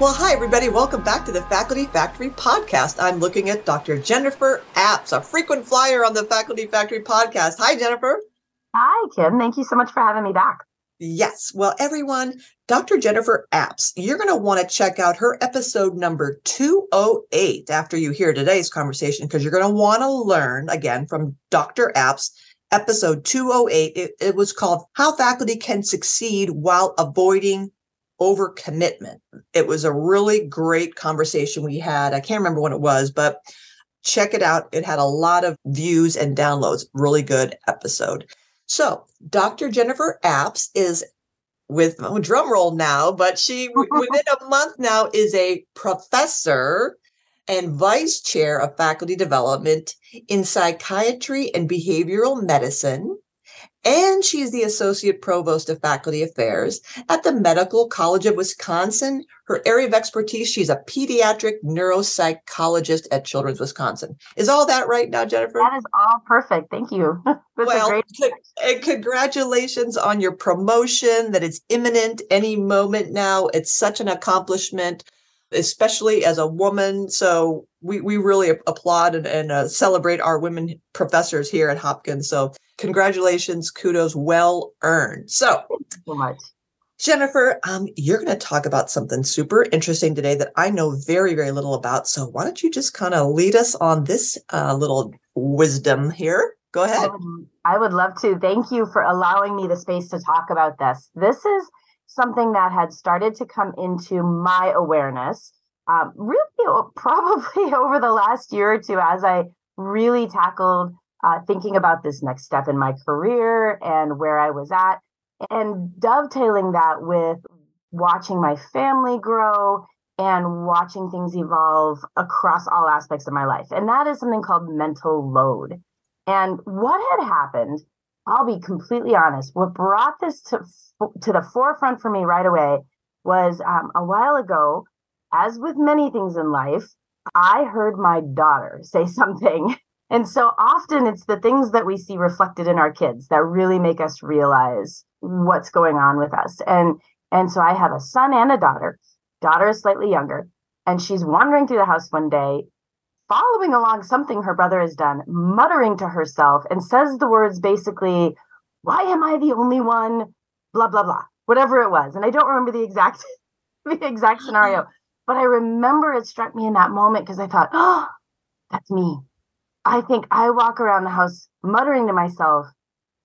Well, hi, everybody. Welcome back to the Faculty Factory podcast. I'm looking at Dr. Jennifer Apps, a frequent flyer on the Faculty Factory podcast. Hi, Jennifer. Hi, Kim. Thank you so much for having me back. Yes. Well, everyone, Dr. Jennifer Apps, you're going to want to check out her episode number 208 after you hear today's conversation because you're going to want to learn again from Dr. Apps. Episode 208, it, it was called How Faculty Can Succeed While Avoiding overcommitment. It was a really great conversation we had. I can't remember when it was, but check it out. It had a lot of views and downloads. Really good episode. So, Dr. Jennifer Apps is with oh, drum roll now, but she within a month now is a professor and vice chair of faculty development in psychiatry and behavioral medicine and she's the associate provost of faculty affairs at the Medical College of Wisconsin. Her area of expertise, she's a pediatric neuropsychologist at Children's Wisconsin. Is all that right now, Jennifer? That is all perfect. Thank you. well, great- and congratulations on your promotion that it's imminent any moment now. It's such an accomplishment especially as a woman. So we, we really applaud and, and uh, celebrate our women professors here at Hopkins. So congratulations, kudos, well earned. So, so much. Jennifer, um, you're going to talk about something super interesting today that I know very, very little about. So why don't you just kind of lead us on this uh, little wisdom here? Go ahead. Um, I would love to. Thank you for allowing me the space to talk about this. This is something that had started to come into my awareness um, really probably over the last year or two as I really tackled uh, thinking about this next step in my career and where I was at, and dovetailing that with watching my family grow and watching things evolve across all aspects of my life. And that is something called mental load. And what had happened, I'll be completely honest, what brought this to, to the forefront for me right away was um, a while ago, as with many things in life, I heard my daughter say something and so often it's the things that we see reflected in our kids that really make us realize what's going on with us. And and so I have a son and a daughter. Daughter is slightly younger, and she's wandering through the house one day, following along something her brother has done, muttering to herself, and says the words basically, Why am I the only one? Blah, blah, blah. Whatever it was. And I don't remember the exact the exact scenario, but I remember it struck me in that moment because I thought, oh, that's me. I think I walk around the house muttering to myself,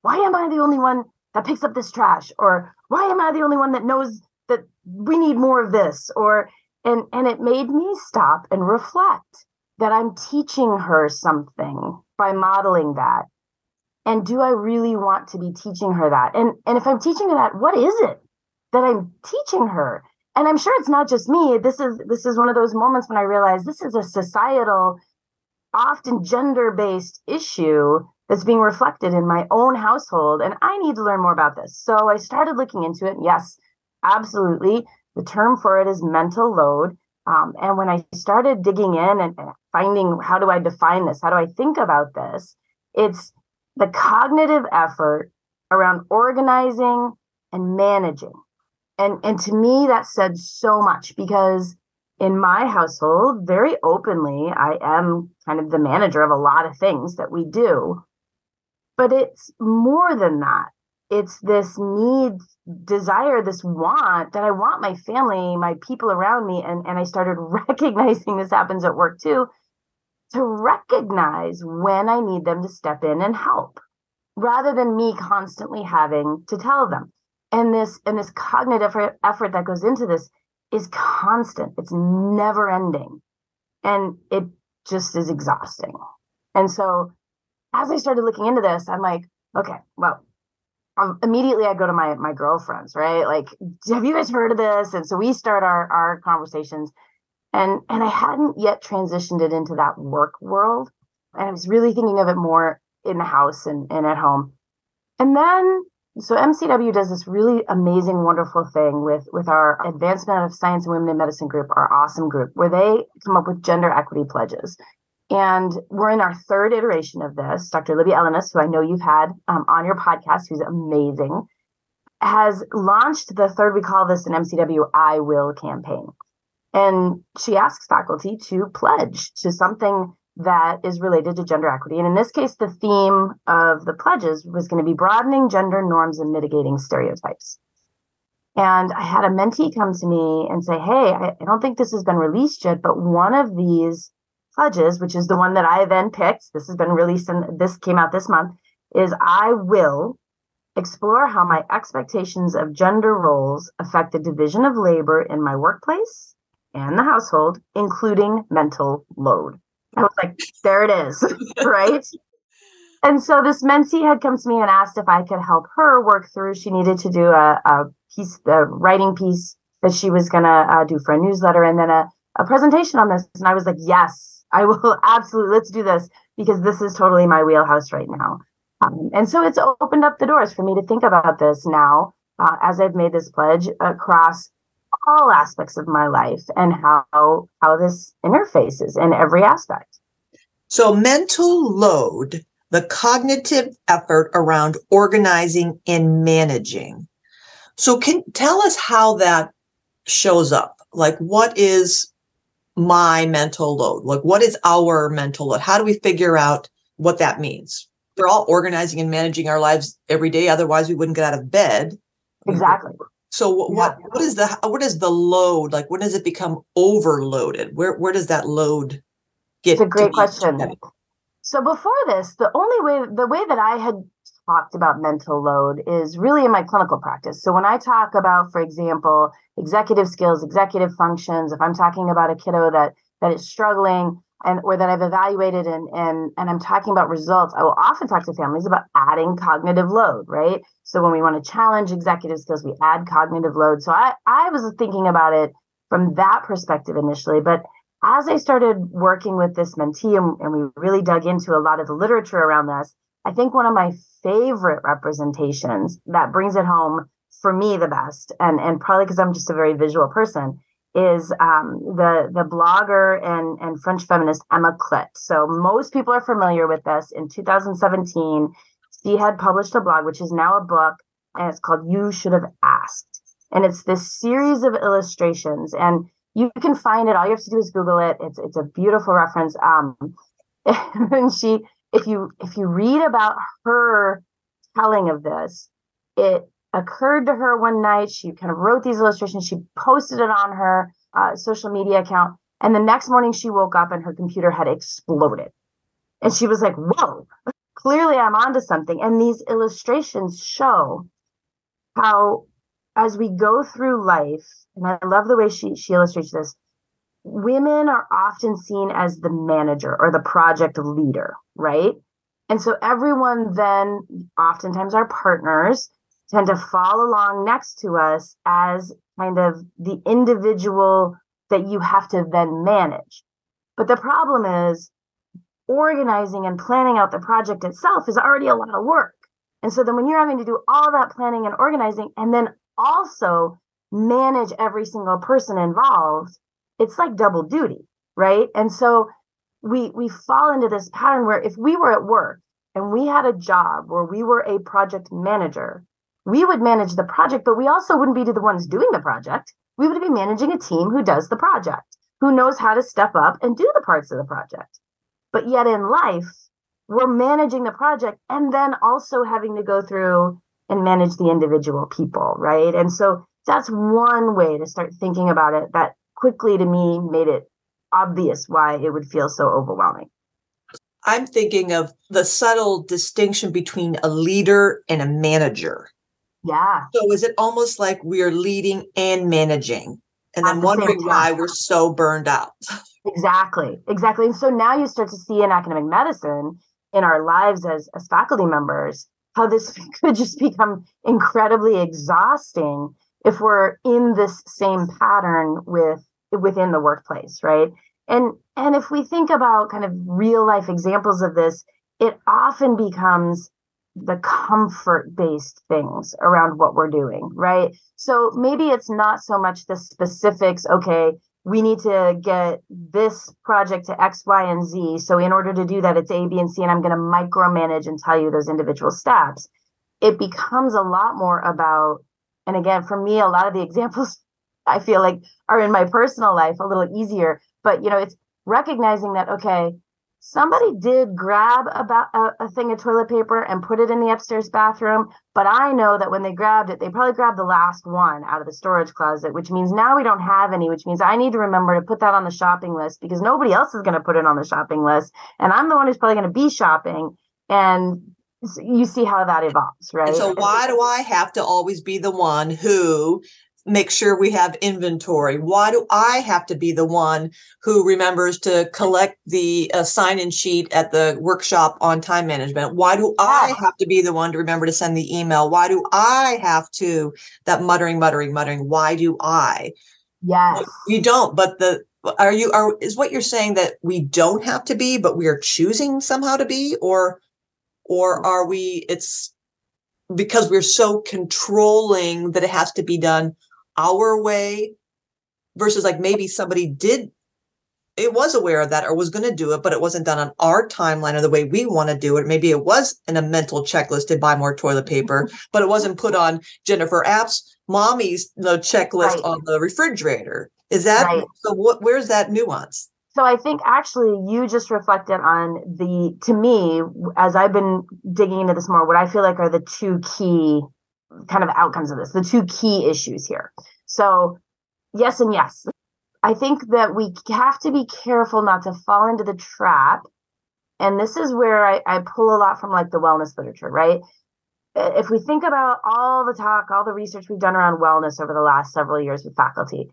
why am I the only one that picks up this trash? Or why am I the only one that knows that we need more of this? Or and and it made me stop and reflect that I'm teaching her something by modeling that. And do I really want to be teaching her that? And and if I'm teaching her that, what is it that I'm teaching her? And I'm sure it's not just me. This is this is one of those moments when I realize this is a societal often gender based issue that's being reflected in my own household. And I need to learn more about this. So I started looking into it. Yes, absolutely. The term for it is mental load. Um, and when I started digging in and finding how do I define this? How do I think about this? It's the cognitive effort around organizing and managing. And, and to me, that said so much because in my household, very openly, I am kind of the manager of a lot of things that we do. But it's more than that. It's this need, desire, this want that I want my family, my people around me. And, and I started recognizing this happens at work too, to recognize when I need them to step in and help rather than me constantly having to tell them. And this and this cognitive effort that goes into this is constant. It's never ending. And it just is exhausting. And so as I started looking into this, I'm like, okay, well, um, immediately I go to my my girlfriends, right? Like, have you guys heard of this? And so we start our our conversations. And and I hadn't yet transitioned it into that work world. And I was really thinking of it more in the house and, and at home. And then so MCW does this really amazing, wonderful thing with with our Advancement of Science and Women in Medicine group, our awesome group, where they come up with gender equity pledges. And we're in our third iteration of this. Dr. Libby Ellinas, who I know you've had um, on your podcast, who's amazing, has launched the third, we call this an MCW I Will campaign. And she asks faculty to pledge to something that is related to gender equity. And in this case, the theme of the pledges was going to be broadening gender norms and mitigating stereotypes. And I had a mentee come to me and say, Hey, I, I don't think this has been released yet, but one of these pledges, which is the one that I then picked, this has been released and this came out this month, is I will explore how my expectations of gender roles affect the division of labor in my workplace and the household, including mental load. I was like, there it is, right? And so this mentee had come to me and asked if I could help her work through. She needed to do a, a piece, the writing piece that she was going to uh, do for a newsletter and then a, a presentation on this. And I was like, yes, I will absolutely, let's do this because this is totally my wheelhouse right now. Um, and so it's opened up the doors for me to think about this now uh, as I've made this pledge across all aspects of my life and how how this interfaces in every aspect. So mental load, the cognitive effort around organizing and managing. So can tell us how that shows up. Like what is my mental load? Like what is our mental load? How do we figure out what that means? we're all organizing and managing our lives every day. Otherwise, we wouldn't get out of bed. Exactly. So what, yeah. what what is the what is the load like? When does it become overloaded? Where where does that load get? It's a great question. So before this, the only way the way that I had talked about mental load is really in my clinical practice. So when I talk about, for example, executive skills, executive functions, if I'm talking about a kiddo that that is struggling, and or that I've evaluated and and and I'm talking about results, I will often talk to families about adding cognitive load, right? So when we want to challenge executive skills, we add cognitive load. So I I was thinking about it from that perspective initially, but as I started working with this mentee and, and we really dug into a lot of the literature around this, I think one of my favorite representations that brings it home for me the best, and and probably because I'm just a very visual person, is um, the the blogger and and French feminist Emma Clit. So most people are familiar with this. In 2017, she had published a blog, which is now a book, and it's called "You Should Have Asked." And it's this series of illustrations, and you can find it. All you have to do is Google it. It's it's a beautiful reference. Um, and she, if you if you read about her telling of this, it occurred to her one night. She kind of wrote these illustrations. She posted it on her uh, social media account. And the next morning she woke up and her computer had exploded. And she was like, whoa, clearly I'm onto something. And these illustrations show how, as we go through life, and I love the way she, she illustrates this, women are often seen as the manager or the project leader, right? And so everyone then, oftentimes our partners, tend to fall along next to us as kind of the individual that you have to then manage. But the problem is organizing and planning out the project itself is already a lot of work. And so then when you're having to do all that planning and organizing and then also manage every single person involved, it's like double duty, right? And so we we fall into this pattern where if we were at work and we had a job where we were a project manager, we would manage the project, but we also wouldn't be the ones doing the project. We would be managing a team who does the project, who knows how to step up and do the parts of the project. But yet in life, we're managing the project and then also having to go through and manage the individual people, right? And so that's one way to start thinking about it that quickly to me made it obvious why it would feel so overwhelming. I'm thinking of the subtle distinction between a leader and a manager. Yeah. So is it almost like we're leading and managing and then the wondering why we're so burned out? Exactly. Exactly. And so now you start to see in academic medicine in our lives as, as faculty members how this could just become incredibly exhausting if we're in this same pattern with within the workplace, right? And and if we think about kind of real life examples of this, it often becomes the comfort based things around what we're doing, right? So maybe it's not so much the specifics, okay, we need to get this project to X, Y, and Z. So in order to do that, it's A, B, and C, and I'm going to micromanage and tell you those individual steps. It becomes a lot more about, and again, for me, a lot of the examples I feel like are in my personal life a little easier. But you know, it's recognizing that okay, somebody did grab about a, a, thing of toilet paper and put it in the upstairs bathroom but i know that when they grabbed it they probably grabbed the last one out of the storage closet which means now we don't have any which means i need to remember to put that on the shopping list because nobody else is going to put it on the shopping list and i'm the one who's probably going to be shopping and you see how that evolves right? So why do i have to always be the one who make sure we have inventory? Why do I have to be the one who remembers to collect the uh, sign in sheet at the workshop on time management? Why do I have to be the one to remember to send the email? Why do I have to that muttering, muttering, muttering? Why do I? Yes. You don't, but the are you are is what you're saying that we don't have to be, but we are choosing somehow to be, or or are we it's because we're so controlling that it has to be done our way versus like maybe somebody did it was aware of that or was going to do it, but it wasn't done on our timeline or the way we want to do it. Maybe it was in a mental checklist to buy more toilet paper, but it wasn't put on Jennifer App's mommy's the checklist right. on the refrigerator. Is that right. so? What? Where's that nuance? So I think actually you just reflected on the to me as I've been digging into this more. What I feel like are the two key kind of outcomes of this, the two key issues here. So, yes, and yes. I think that we have to be careful not to fall into the trap. And this is where I, I pull a lot from like the wellness literature, right? If we think about all the talk, all the research we've done around wellness over the last several years with faculty,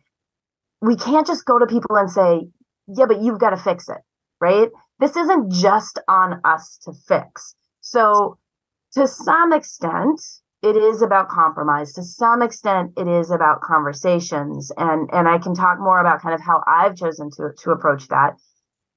we can't just go to people and say, yeah, but you've got to fix it, right? This isn't just on us to fix. So, to some extent, it is about compromise. To some extent it is about conversations. And and i can talk more about kind of how i've chosen to to approach that.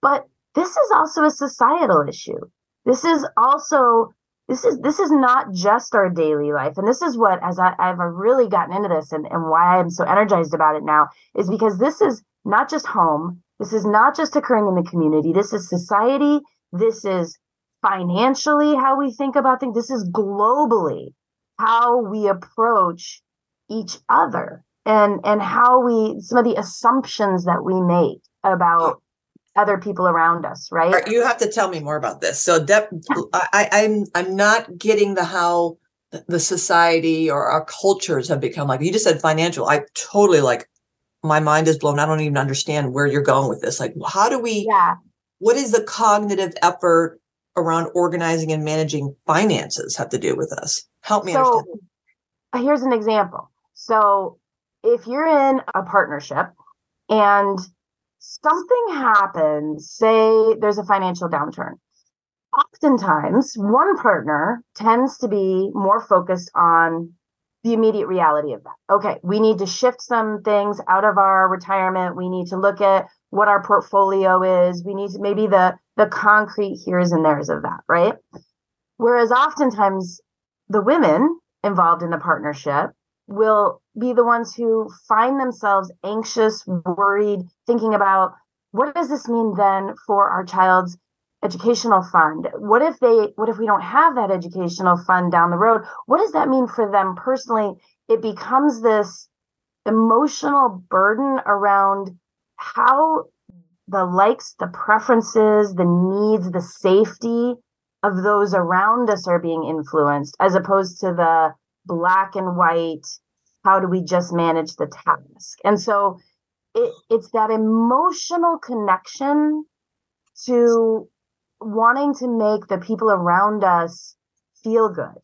But this is also a societal issue. This is also this is this is not just our daily life. And this is what as I, i've really gotten into this and, and why i'm so energized about it now is because this is not just home. This is not just occurring in the community. This is society. This is financially how we think about things. This is globally how we approach each other and and how we some of the assumptions that we make about other people around us right? You have to tell me more about this. So Deb, I, i'm i'm not getting the how the society or our cultures have become like you just said financial. I totally like my mind is blown. I don't even understand where you're going with this. Like how do we yeah. what is the cognitive effort around organizing and managing finances have to do with us Help me so, understand. Uh, here's an example. So, if you're in a partnership and something happens, say there's a financial downturn, oftentimes one partner tends to be more focused on the immediate reality of that. Okay, we need to shift some things out of our retirement. We need to look at what our portfolio is. We need to maybe the the concrete here's and there's of that, right? Whereas oftentimes the women involved in the partnership will be the ones who find themselves anxious, worried, thinking about what does this mean then for our child's educational fund? What if they what if we don't have that educational fund down the road? What does that mean for them personally? It becomes this emotional burden around how the likes, the preferences, the needs, the safety of those around us are being influenced as opposed to the black and white how do we just manage the task? And so it, it's that emotional connection to wanting to make the people around us feel good.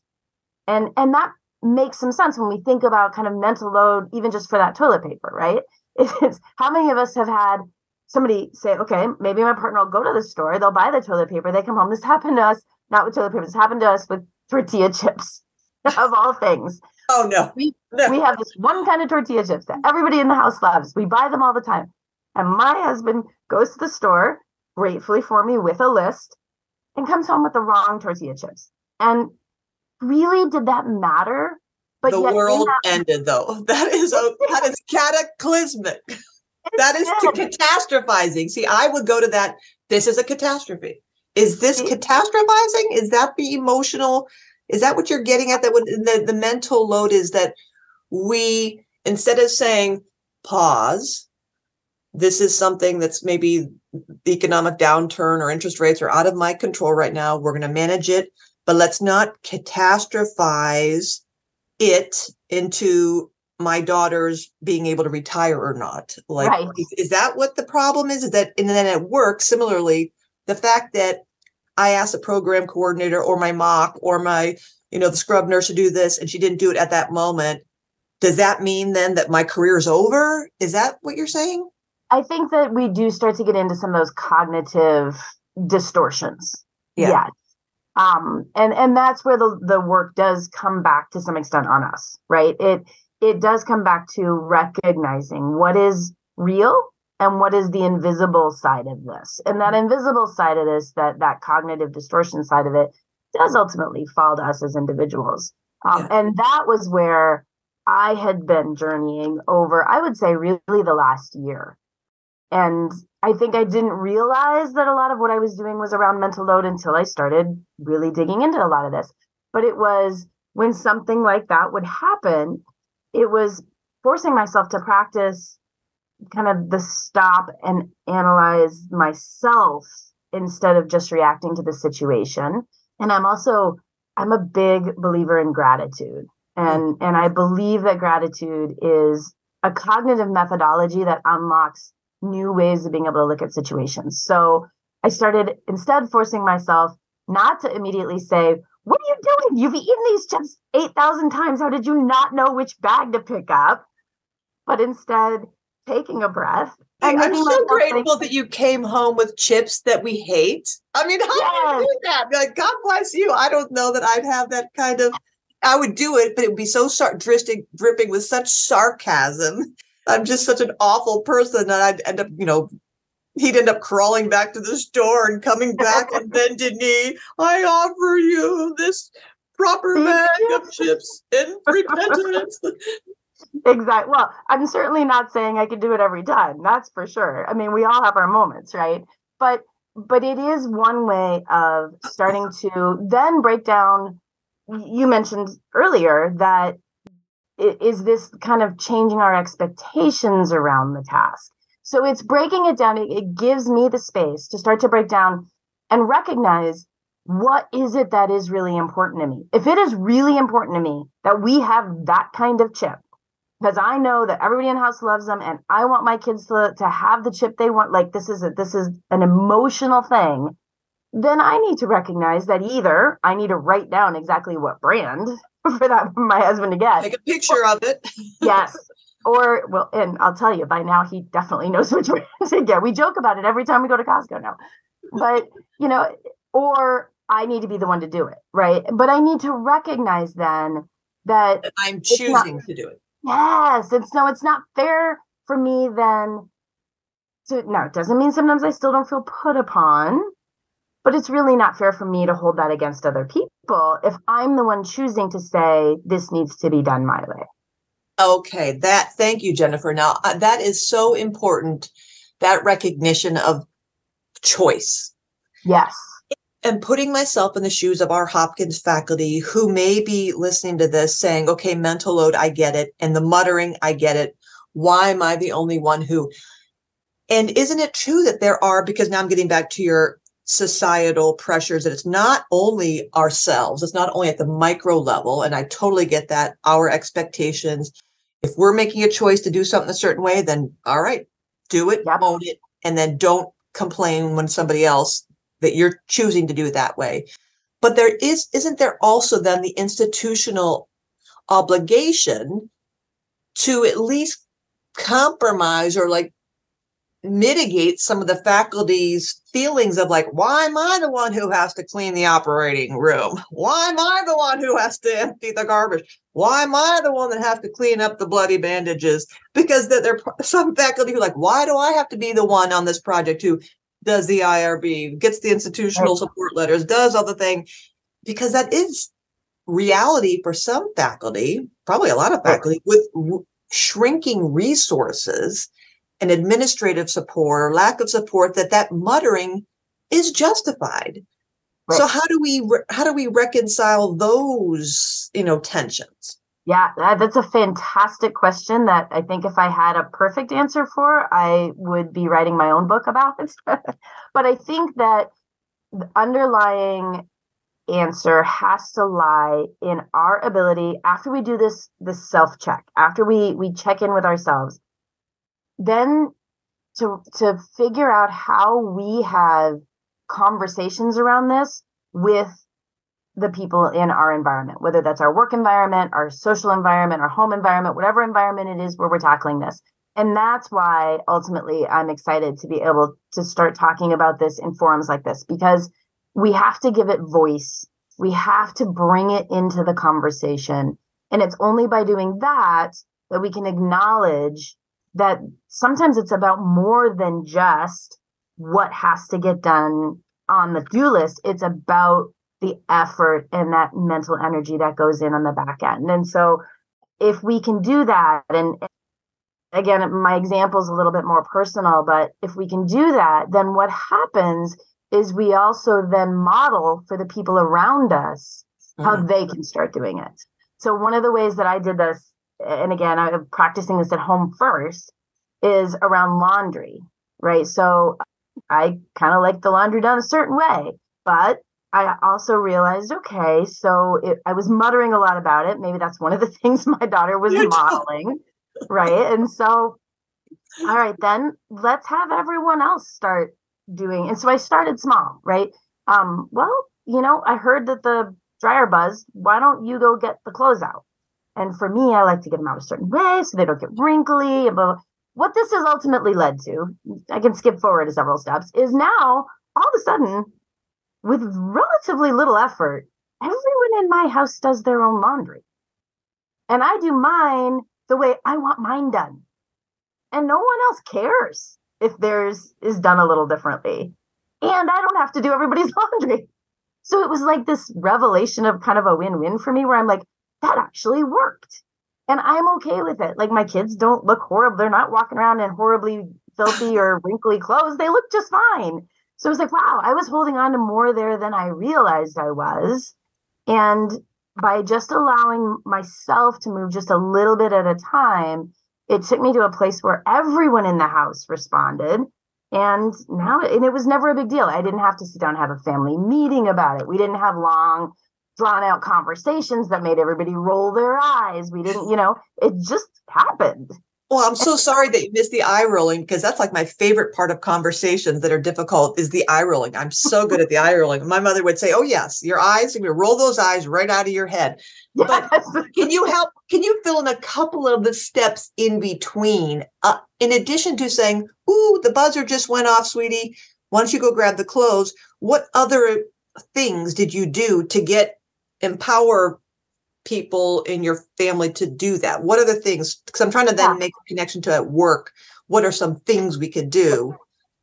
And and that makes some sense when we think about kind of mental load even just for that toilet paper right? It's how many of us have had somebody say, okay, maybe my partner will go to the store, they'll buy the toilet paper, they come home. This happened to us, not with toilet paper, this happened to us with tortilla chips, of all things. Oh no. We, no. we have this one kind of tortilla chips that everybody in the house loves. We buy them all the time. And my husband goes to the store, gratefully for me, with a list, and comes home with the wrong tortilla chips. And really, did that matter? But the world that- ended though. That is a, that is cataclysmic that is to catastrophizing. See, I would go to that. This is a catastrophe. Is this mm-hmm. catastrophizing? Is that the emotional? Is that what you're getting at? That when the, the mental load is that we, instead of saying, pause. This is something that's maybe the economic downturn or interest rates are out of my control right now. We're going to manage it, but let's not catastrophize it into my daughter's being able to retire or not. Like, right. is, that what the problem is? Is that, and then at work, similarly, the fact that I asked a program coordinator or my mock or my, you know, the scrub nurse to do this and she didn't do it at that moment. Does that mean then that my career is over? Is that what you're saying? I think that we do start to get into some of those cognitive distortions. Yeah. Yes. Um, and and that's where the the work does come back to some extent on us, right? It it does come back to recognizing what is real and what is the invisible side of this and that mm-hmm. invisible side of this that that cognitive distortion side of it does ultimately fall to us as individuals um, yeah. and that was where i had been journeying over i would say really the last year and i think i didn't realize that a lot of what i was doing was around mental load until i started really digging into a lot of this but it was when something like that would happen it was forcing myself to practice kind of the stop and analyze myself instead of just reacting to the situation. And i'm also i'm a big believer in gratitude. And and i believe that gratitude is a cognitive methodology that unlocks new ways of being able to look at situations. So i started instead forcing myself not to immediately say what are you doing you've eaten these chips 8000 times how did you not know which bag to pick up but instead taking a breath. I'm so grateful that you came home with chips that we hate. I mean, how yes. do you do that? Like, God bless you. I don't know that I'd have that kind of. I would do it, but it would be so sar- dripping, dripping with such sarcasm. I'm just such an awful person that I'd end up, you know, he'd end up crawling back to the store and coming back and then didn't he? I offer you this proper mm, bag of chips in repentance. exactly. Well, I'm certainly not saying I could do it every time. That's for sure. I mean, we all have our moments, right? But but it is one way of starting to then break down you mentioned earlier that is this kind of changing our expectations around the task. So it's breaking it down. It gives me the space to start to break down and recognize what is it that is really important to me. If it is really important to me that we have that kind of chip, because I know that everybody in the house loves them and I want my kids to, to have the chip they want. Like this is a, this is an emotional thing. Then I need to recognize that either I need to write down exactly what brand for that for my husband to get. Take a picture of it. yes. Or well, and I'll tell you by now he definitely knows which brand to get. We joke about it every time we go to Costco now. But you know, or I need to be the one to do it, right? But I need to recognize then that I'm choosing not, to do it. Yes. And so it's not fair for me then to, no, it doesn't mean sometimes I still don't feel put upon, but it's really not fair for me to hold that against other people if I'm the one choosing to say this needs to be done my way. Okay, that thank you Jennifer. Now uh, that is so important that recognition of choice. Yes and putting myself in the shoes of our Hopkins faculty who may be listening to this saying, okay, mental load, I get it. And the muttering, I get it. Why am I the only one who? And isn't it true that there are, because now I'm getting back to your societal pressures, that it's not only ourselves, it's not only at the micro level. And I totally get that. Our expectations. If we're making a choice to do something a certain way, then all right, do it, yep. own it, and then don't complain when somebody else that you're choosing to do it that way. But there is, isn't there also then the institutional obligation to at least compromise or like mitigate some of the faculty's feelings of like, why am I the one who has to clean the operating room? Why am I the one who has to empty the garbage? Why am I the one that has to clean up the bloody bandages? Because that there are some faculty who are like, why do I have to be the one on this project who does the IRB, gets the institutional support letters, does other thing, because that is reality for some faculty, probably a lot of faculty, with shrinking resources and administrative support or lack of support that that muttering is justified. Right. So how do we re- how do we reconcile those you know tensions? Yeah, uh, that's a fantastic question that I think if I had a perfect answer for, I would be writing my own book about it. but I think that the underlying answer has to lie in our ability after we do this this self check, after we we check in with ourselves, then to to figure out how we have conversations around this with the people in our environment, whether that's our work environment, our social environment, our home environment, whatever environment it is where we're tackling this. And that's why ultimately I'm excited to be able to start talking about this in forums like this because we have to give it voice. We have to bring it into the conversation. And it's only by doing that that we can acknowledge that sometimes it's about more than just what has to get done on the do list. It's about the effort and that mental energy that goes in on the back end. And so if we can do that, and again, my example is a little bit more personal, but if we can do that, then what happens is we also then model for the people around us how mm-hmm. they can start doing it. So one of the ways that I did this, and again, I'm practicing this at home first, is around laundry, right? So I kind of like the laundry done a certain way, but I also realized, okay, so it, I was muttering a lot about it. Maybe that's one of the things my daughter was modeling, right? And so, all right, then let's have everyone else start doing. And so I started small, right? Um, well, you know, I heard that the dryer buzzed. Why don't you go get the clothes out? And for me, I like to get them out a certain way so they don't get wrinkly. But what this has ultimately led to, I can skip forward to several steps, is now all of a sudden with relatively little effort, everyone in my house does their own laundry. And I do mine the way I want mine done. And no one else cares if theirs is done a little differently. And I don't have to do everybody's laundry. So it was like this revelation of kind of a win win for me where I'm like, that actually worked. And I'm okay with it. Like my kids don't look horrible. They're not walking around in horribly filthy or wrinkly clothes. They look just fine. So I was like, wow, I was holding on to more there than I realized I was. And by just allowing myself to move just a little bit at a time, it took me to a place where everyone in the house responded. And now, and it was never a big deal. I didn't have to sit down and have a family meeting about it. We didn't have long, drawn out conversations that made everybody roll their eyes. We didn't, you know, it just happened. Well, I'm so sorry that you missed the eye rolling because that's like my favorite part of conversations that are difficult is the eye rolling. I'm so good at the eye rolling. My mother would say, "Oh yes, your eyes, you roll those eyes right out of your head." But can you help? Can you fill in a couple of the steps in between? Uh, in addition to saying, "Ooh, the buzzer just went off, sweetie. Why don't you go grab the clothes?" What other things did you do to get empower people in your family to do that? What are the things? Because I'm trying to then yeah. make a connection to at work. What are some things we could do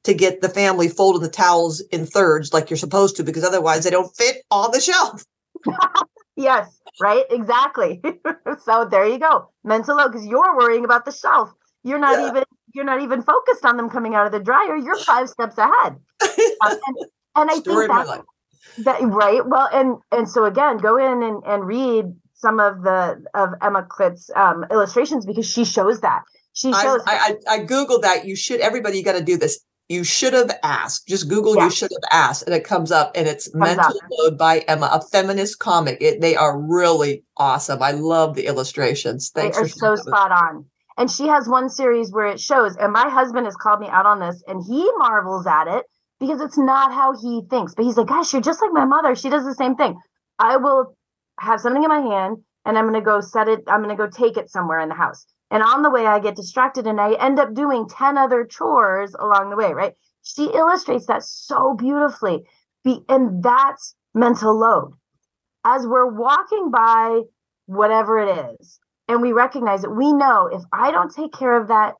to get the family folding the towels in thirds like you're supposed to? Because otherwise they don't fit on the shelf. yes, right, exactly. so there you go, mental load. Because you're worrying about the shelf. You're not yeah. even you're not even focused on them coming out of the dryer. You're five steps ahead. Um, and, and I Story think that, that right. Well, and and so again, go in and, and read some of the of Emma Clit's um, illustrations because she shows that she shows. I, I, I googled that. You should everybody. You got to do this. You should have asked. Just Google. Yes. You should have asked, and it comes up, and it's comes Mental up. Load by Emma, a feminist comic. It, they are really awesome. I love the illustrations. Thanks. They are so spot on. And she has one series where it shows, and my husband has called me out on this, and he marvels at it because it's not how he thinks. But he's like, "Gosh, you're just like my mother. She does the same thing." I will have something in my hand and I'm going to go set it, I'm going to go take it somewhere in the house. And on the way, I get distracted and I end up doing 10 other chores along the way, right? She illustrates that so beautifully. Be, and that's mental load. As we're walking by whatever it is, and we recognize it, we know if I don't take care of that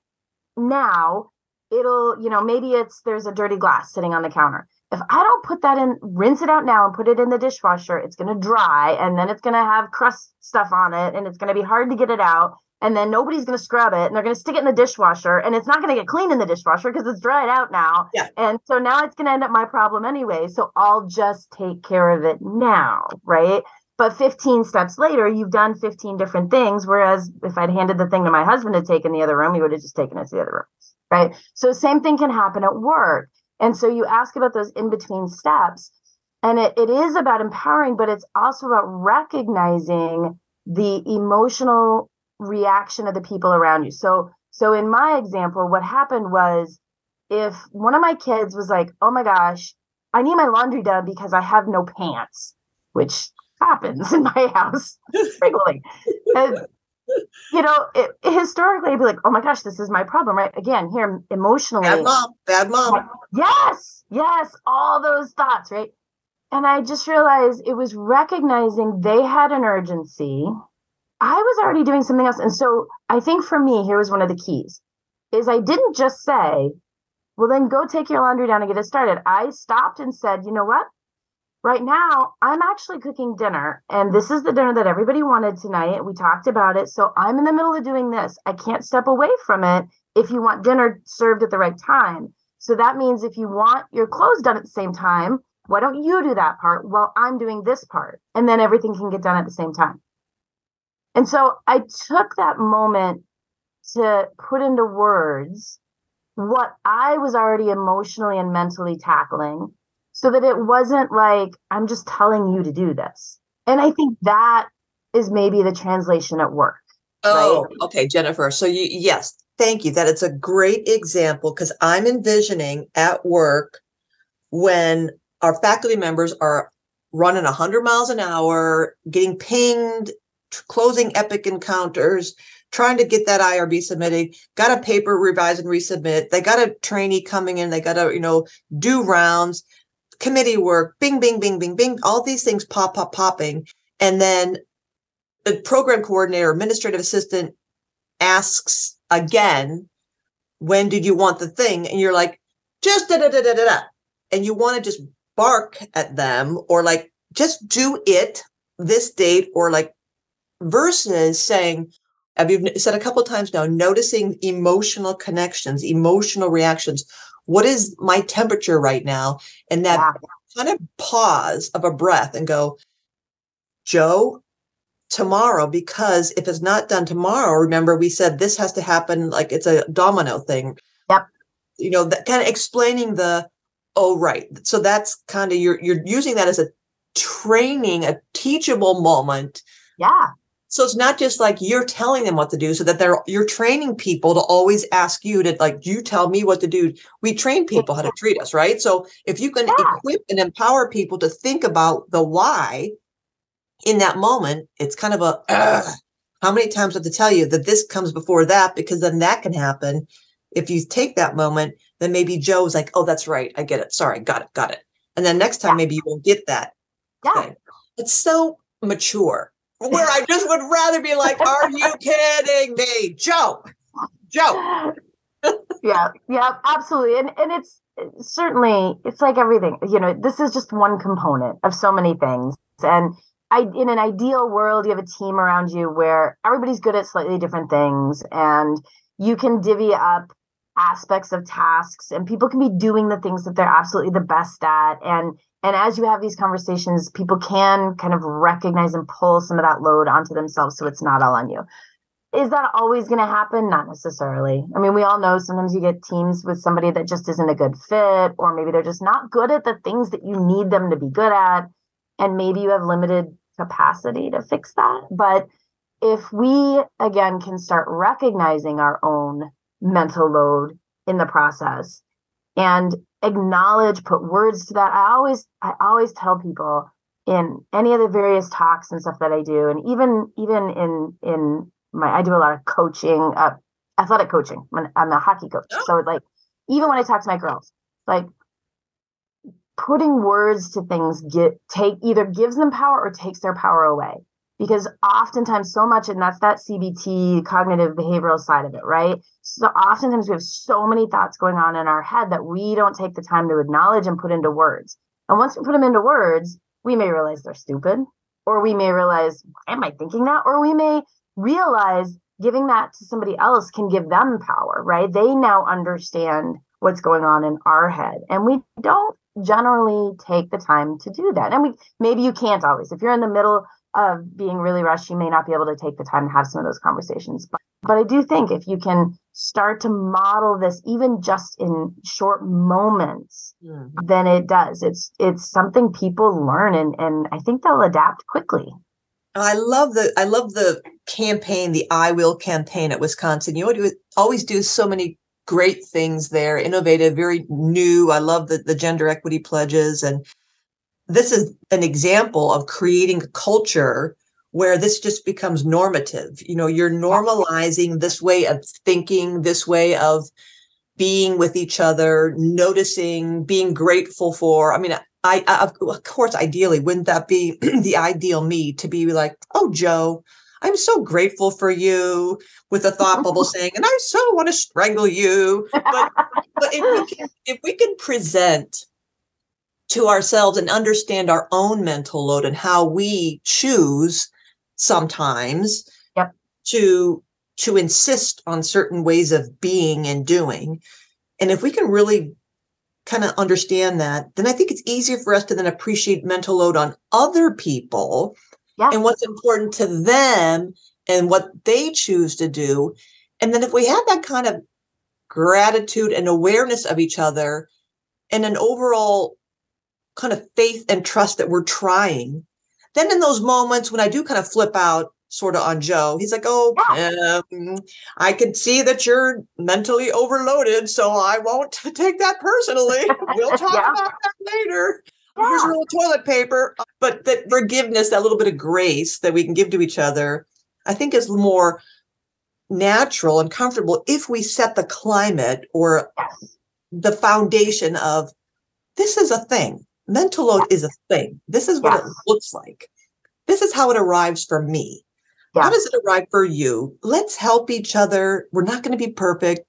now, it'll, you know, maybe it's there's a dirty glass sitting on the counter if I don't put that in, rinse it out now and put it in the dishwasher, it's going to dry and then it's going to have crust stuff on it and it's going to be hard to get it out. And then nobody's going to scrub it and they're going to stick it in the dishwasher and it's not going to get clean in the dishwasher because it's dried out now. Yeah. And so now it's going to end up my problem anyway. So I'll just take care of it now. Right. but 15 steps later, you've done 15 different things. Whereas if I'd handed the thing to my husband to take in the other room, he would have just taken it to the other room. Right. So same thing can happen at work. And so you ask about those in between steps. And it, it is about empowering, but it's also about recognizing the emotional reaction of the people around you. So so in my example, what happened was if one of my kids was like, "Oh my gosh, I need my laundry done because I have no pants," which happens in my house frequently. and, you know, it, historically, I'd be like, oh my gosh, this is my problem, right? Again, here emotionally. Bad mom, bad mom. Yes, yes, all those thoughts, right? And I just realized it was recognizing they had an urgency. I was already doing something else. And so I think for me, here was one of the keys is I didn't just say, well, then go take your laundry down and get it started. I stopped and said, you know what? Right now i'm actually cooking dinner and this is the dinner that everybody wanted tonight. We talked about it. So i'm in the middle of doing this. I can't step away from it if you want dinner served at the right time. So that means if you want your clothes done at the same time why don't you do that part while i'm doing this part? And then everything can get done at the same time. And so i took that moment to put into words what i was already emotionally and mentally tackling so that it wasn't like i'm just telling you to do this and i think that is maybe the translation at work oh right? okay jennifer so you yes thank you that it's a great example because i'm envisioning at work when our faculty members are running 100 miles an hour getting pinged closing epic encounters trying to get that IRB submitted, got a paper revise and resubmit. They got a trainee coming in, they got to, you know, do rounds committee work, bing, bing, bing, bing, bing, all these things pop, pop, popping. And then the program coordinator, administrative assistant asks again, when did you want the thing? And you're like, just da da da da da. And you want to just bark at them or like, just do it this date or like versus saying, have you said a couple times now, noticing emotional connections, emotional reactions what is my temperature right now? And that kind of pause of a breath and go, Joe, tomorrow, because if it's not done tomorrow, remember we said this has to happen like it's a domino thing. Yep. You know, that kind of explaining the, oh, right. So that's kind of you're you're using that as a training, a teachable moment. Yeah. So it's not just like you're telling them what to do, so that they're you're training people to always ask you to like you tell me what to do. We train people how to treat us, right? So if you can yeah. equip and empower people to think about the why in that moment, it's kind of a how many times have to tell you that this comes before that because then that can happen. If you take that moment, then maybe Joe's like, oh, that's right. I get it. Sorry, got it, got it. And then next time, yeah. maybe you won't get that. Yeah. Thing. It's so mature where I just would rather be like, "Are you kidding me, Joe? Joe?" yeah, yeah, absolutely, and and it's certainly it's like everything. You know, this is just one component of so many things, and I, in an ideal world, you have a team around you where everybody's good at slightly different things, and you can divvy up aspects of tasks, and people can be doing the things that they're absolutely the best at, and and as you have these conversations people can kind of recognize and pull some of that load onto themselves so it's not all on you. Is that always going to happen? Not necessarily. I mean we all know sometimes you get teams with somebody that just isn't a good fit or maybe they're just not good at the things that you need them to be good at and maybe you have limited capacity to fix that. But if we again can start recognizing our own mental load in the process and acknowledge put words to that. I always i always tell people in any of the various talks and stuff that i do and even even in in my i do a lot of coaching uh, athletic coaching. I'm, I'm a hockey coach oh. so like even when i talk to my girls like putting words to things get take either gives them power or takes their power away because oftentimes so much and that's that cbt cognitive behavioral side of it right? So oftentimes we have so many thoughts going on in our head that we don't take the time to acknowledge and put into words. And once we put them into words we may realize they're stupid or we may realize am i thinking that? Or we may realize giving that to somebody else can give them power right? They now understand what's going on in our head and we don't generally take the time to do that. And we maybe you can't always. If you're in the middle of being really rushed, you may not be able to take the time to have some of those conversations. But, but I do think if you can start to model this, even just in short moments, mm-hmm. then it does. It's it's something people learn, and and I think they'll adapt quickly. I love the I love the campaign, the I Will campaign at Wisconsin. You always always do so many great things there, innovative, very new. I love the the gender equity pledges and this is an example of creating a culture where this just becomes normative. You know, you're normalizing this way of thinking, this way of being with each other, noticing, being grateful for. I mean, I, I of course, ideally, wouldn't that be the ideal me to be like, oh, Joe, I'm so grateful for you with a thought bubble saying, and I so want to strangle you. But, but if, we can, if we can present to ourselves and understand our own mental load and how we choose sometimes yep. to to insist on certain ways of being and doing and if we can really kind of understand that then i think it's easier for us to then appreciate mental load on other people yeah. and what's important to them and what they choose to do and then if we have that kind of gratitude and awareness of each other and an overall kind of faith and trust that we're trying. Then in those moments when I do kind of flip out sort of on Joe, he's like, Oh, um, I can see that you're mentally overloaded, so I won't take that personally. We'll talk yeah. about that later. Yeah. Here's a little toilet paper. But that forgiveness, that little bit of grace that we can give to each other, I think is more natural and comfortable if we set the climate or yes. the foundation of this is a thing mental load yes. is a thing. This is what yes. it looks like. This is how it arrives for me. Yes. How does it arrive for you? Let's help each other. We're not going to be perfect.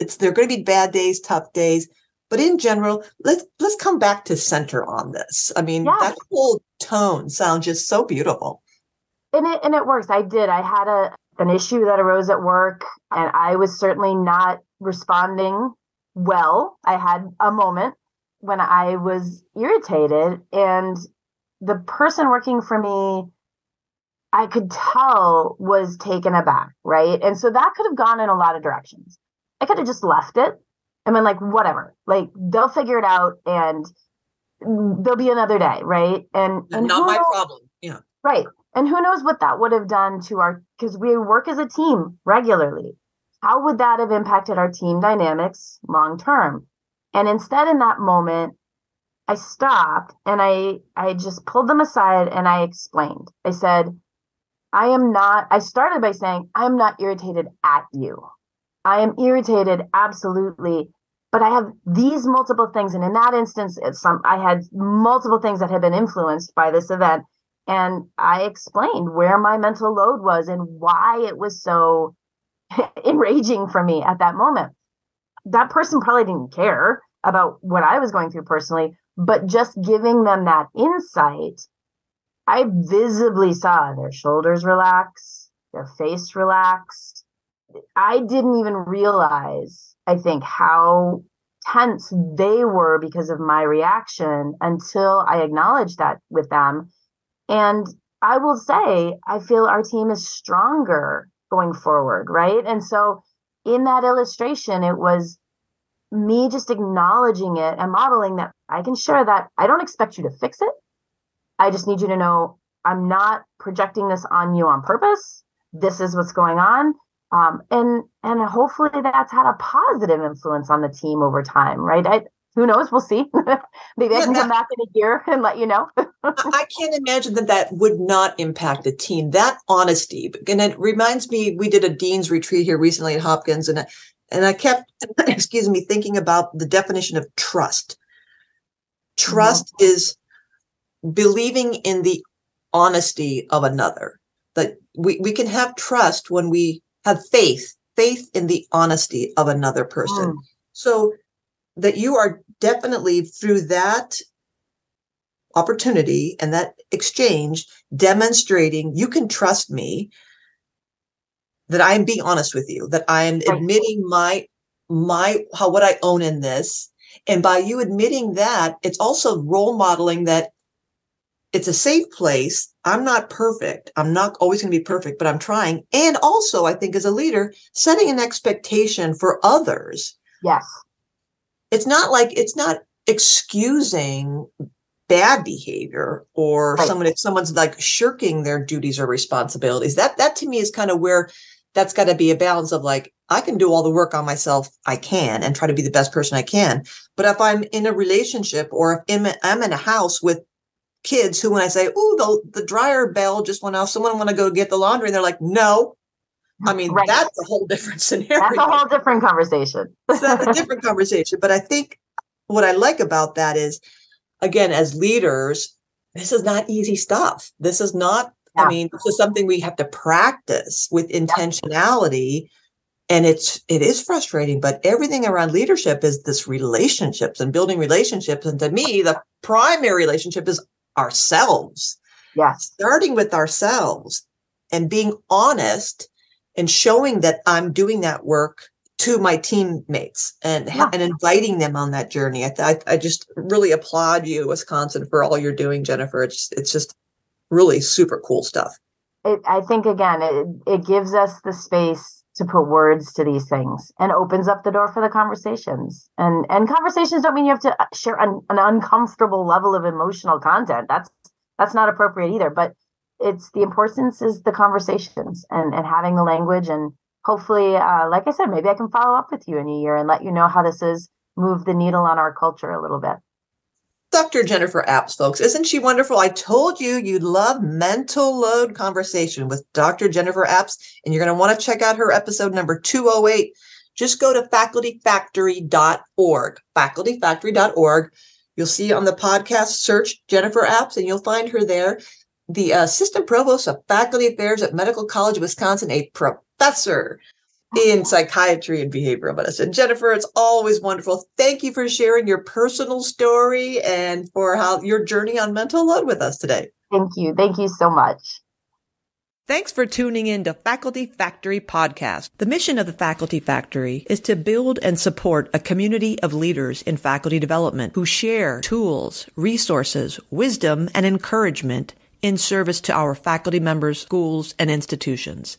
It's there are going to be bad days, tough days, but in general, let's let's come back to center on this. I mean, that whole tone sounds just so beautiful. And it and it works. I did. I had a an issue that arose at work, and I was certainly not responding well. I had a moment when I was irritated and the person working for me I could tell was taken aback, right? And so that could have gone in a lot of directions. I could have just left it and been like, whatever, like they'll figure it out and there'll be another day, right? And, and not my knows, problem. Yeah. Right. And who knows what that would have done to our because we work as a team regularly. How would that have impacted our team dynamics long term? And instead, in that moment, I stopped and I I just pulled them aside and I explained. I said, I am not, I started by saying, I'm not irritated at you. I am irritated absolutely, but I have these multiple things. And in that instance, it's some I had multiple things that had been influenced by this event. And I explained where my mental load was and why it was so enraging for me at that moment that person probably didn't care about what I was going through personally, but just giving them that insight, I visibly saw their shoulders relax, their face relaxed. I didn't even realize, I think, how tense they were because of my reaction until I acknowledged that with them. And I will say, I feel our team is stronger going forward, right? And so in that illustration, it was me just acknowledging it and modeling that I can share that I don't expect you to fix it. I just need you to know I'm not projecting this on you on purpose. This is what's going on. Um, and and hopefully that's had a positive influence on the team over time, right? I, who knows? We'll see. Maybe I can come back in a year and let you know. I can't imagine that that would not impact the team. That honesty, and it reminds me, we did a dean's retreat here recently at Hopkins, and and I kept, excuse me, thinking about the definition of trust. Trust mm-hmm. is believing in the honesty of another. That we, we can have trust when we have faith, faith in the honesty of another person. Mm. So that you are definitely through that opportunity and that exchange demonstrating you can trust me that I am being honest with you, that I am admitting my my how what I own in this. And by you admitting that, it's also role modeling that it's a safe place. I'm not perfect. I'm not always going to be perfect, but I'm trying. And also, I think as a leader, setting an expectation for others. Yes. It's not like it's not excusing bad behavior or right. someone if someone's like shirking their duties or responsibilities. That that to me is kind of where that's got to be a balance of like I can do all the work on myself I can and try to be the best person I can. But if I'm in a relationship or if I'm in a house with kids who, when I say, "Oh, the the dryer bell just went off," someone want to go get the laundry, and they're like, "No." I mean, right. that's a whole different scenario. That's a whole different conversation. that's a different conversation. But I think what I like about that is, again, as leaders, this is not easy stuff. This is not yeah. I mean, this is something we have to practice with intentionality. Yeah. And it's it is frustrating, but everything around leadership is this relationships and building relationships. And to me, the primary relationship is ourselves. Yes. Starting with ourselves and being honest and showing that I'm doing that work to my teammates and yeah. and inviting them on that journey. I, I, I just really applaud you, Wisconsin, for all you're doing, Jennifer. It's it's just really super cool stuff. It, I think again, it, it gives us the space to put words to these things and opens up the door for the conversations. And and conversations don't mean you have to uh, share an, an uncomfortable level of emotional content. That's that's not appropriate either. But it's the importance is the conversations and and having the language and hopefully, uh, like I said, maybe I can follow up with you in a year and let you know how this has moved the needle on our culture a little bit. Dr. Jennifer Apps, folks. Isn't she wonderful? I told you you'd love mental load conversation with Dr. Jennifer Apps, and you're going to want to check out her episode number 208. Just go to facultyfactory.org, facultyfactory.org. You'll see on the podcast, search Jennifer Apps, and you'll find her there. The uh, assistant provost of faculty affairs at Medical College of Wisconsin, a professor in psychiatry and behavioral medicine. Jennifer, it's always wonderful. Thank you for sharing your personal story and for how your journey on mental load with us today. Thank you. Thank you so much. Thanks for tuning in to Faculty Factory Podcast. The mission of the Faculty Factory is to build and support a community of leaders in faculty development who share tools, resources, wisdom, and encouragement in service to our faculty members, schools, and institutions.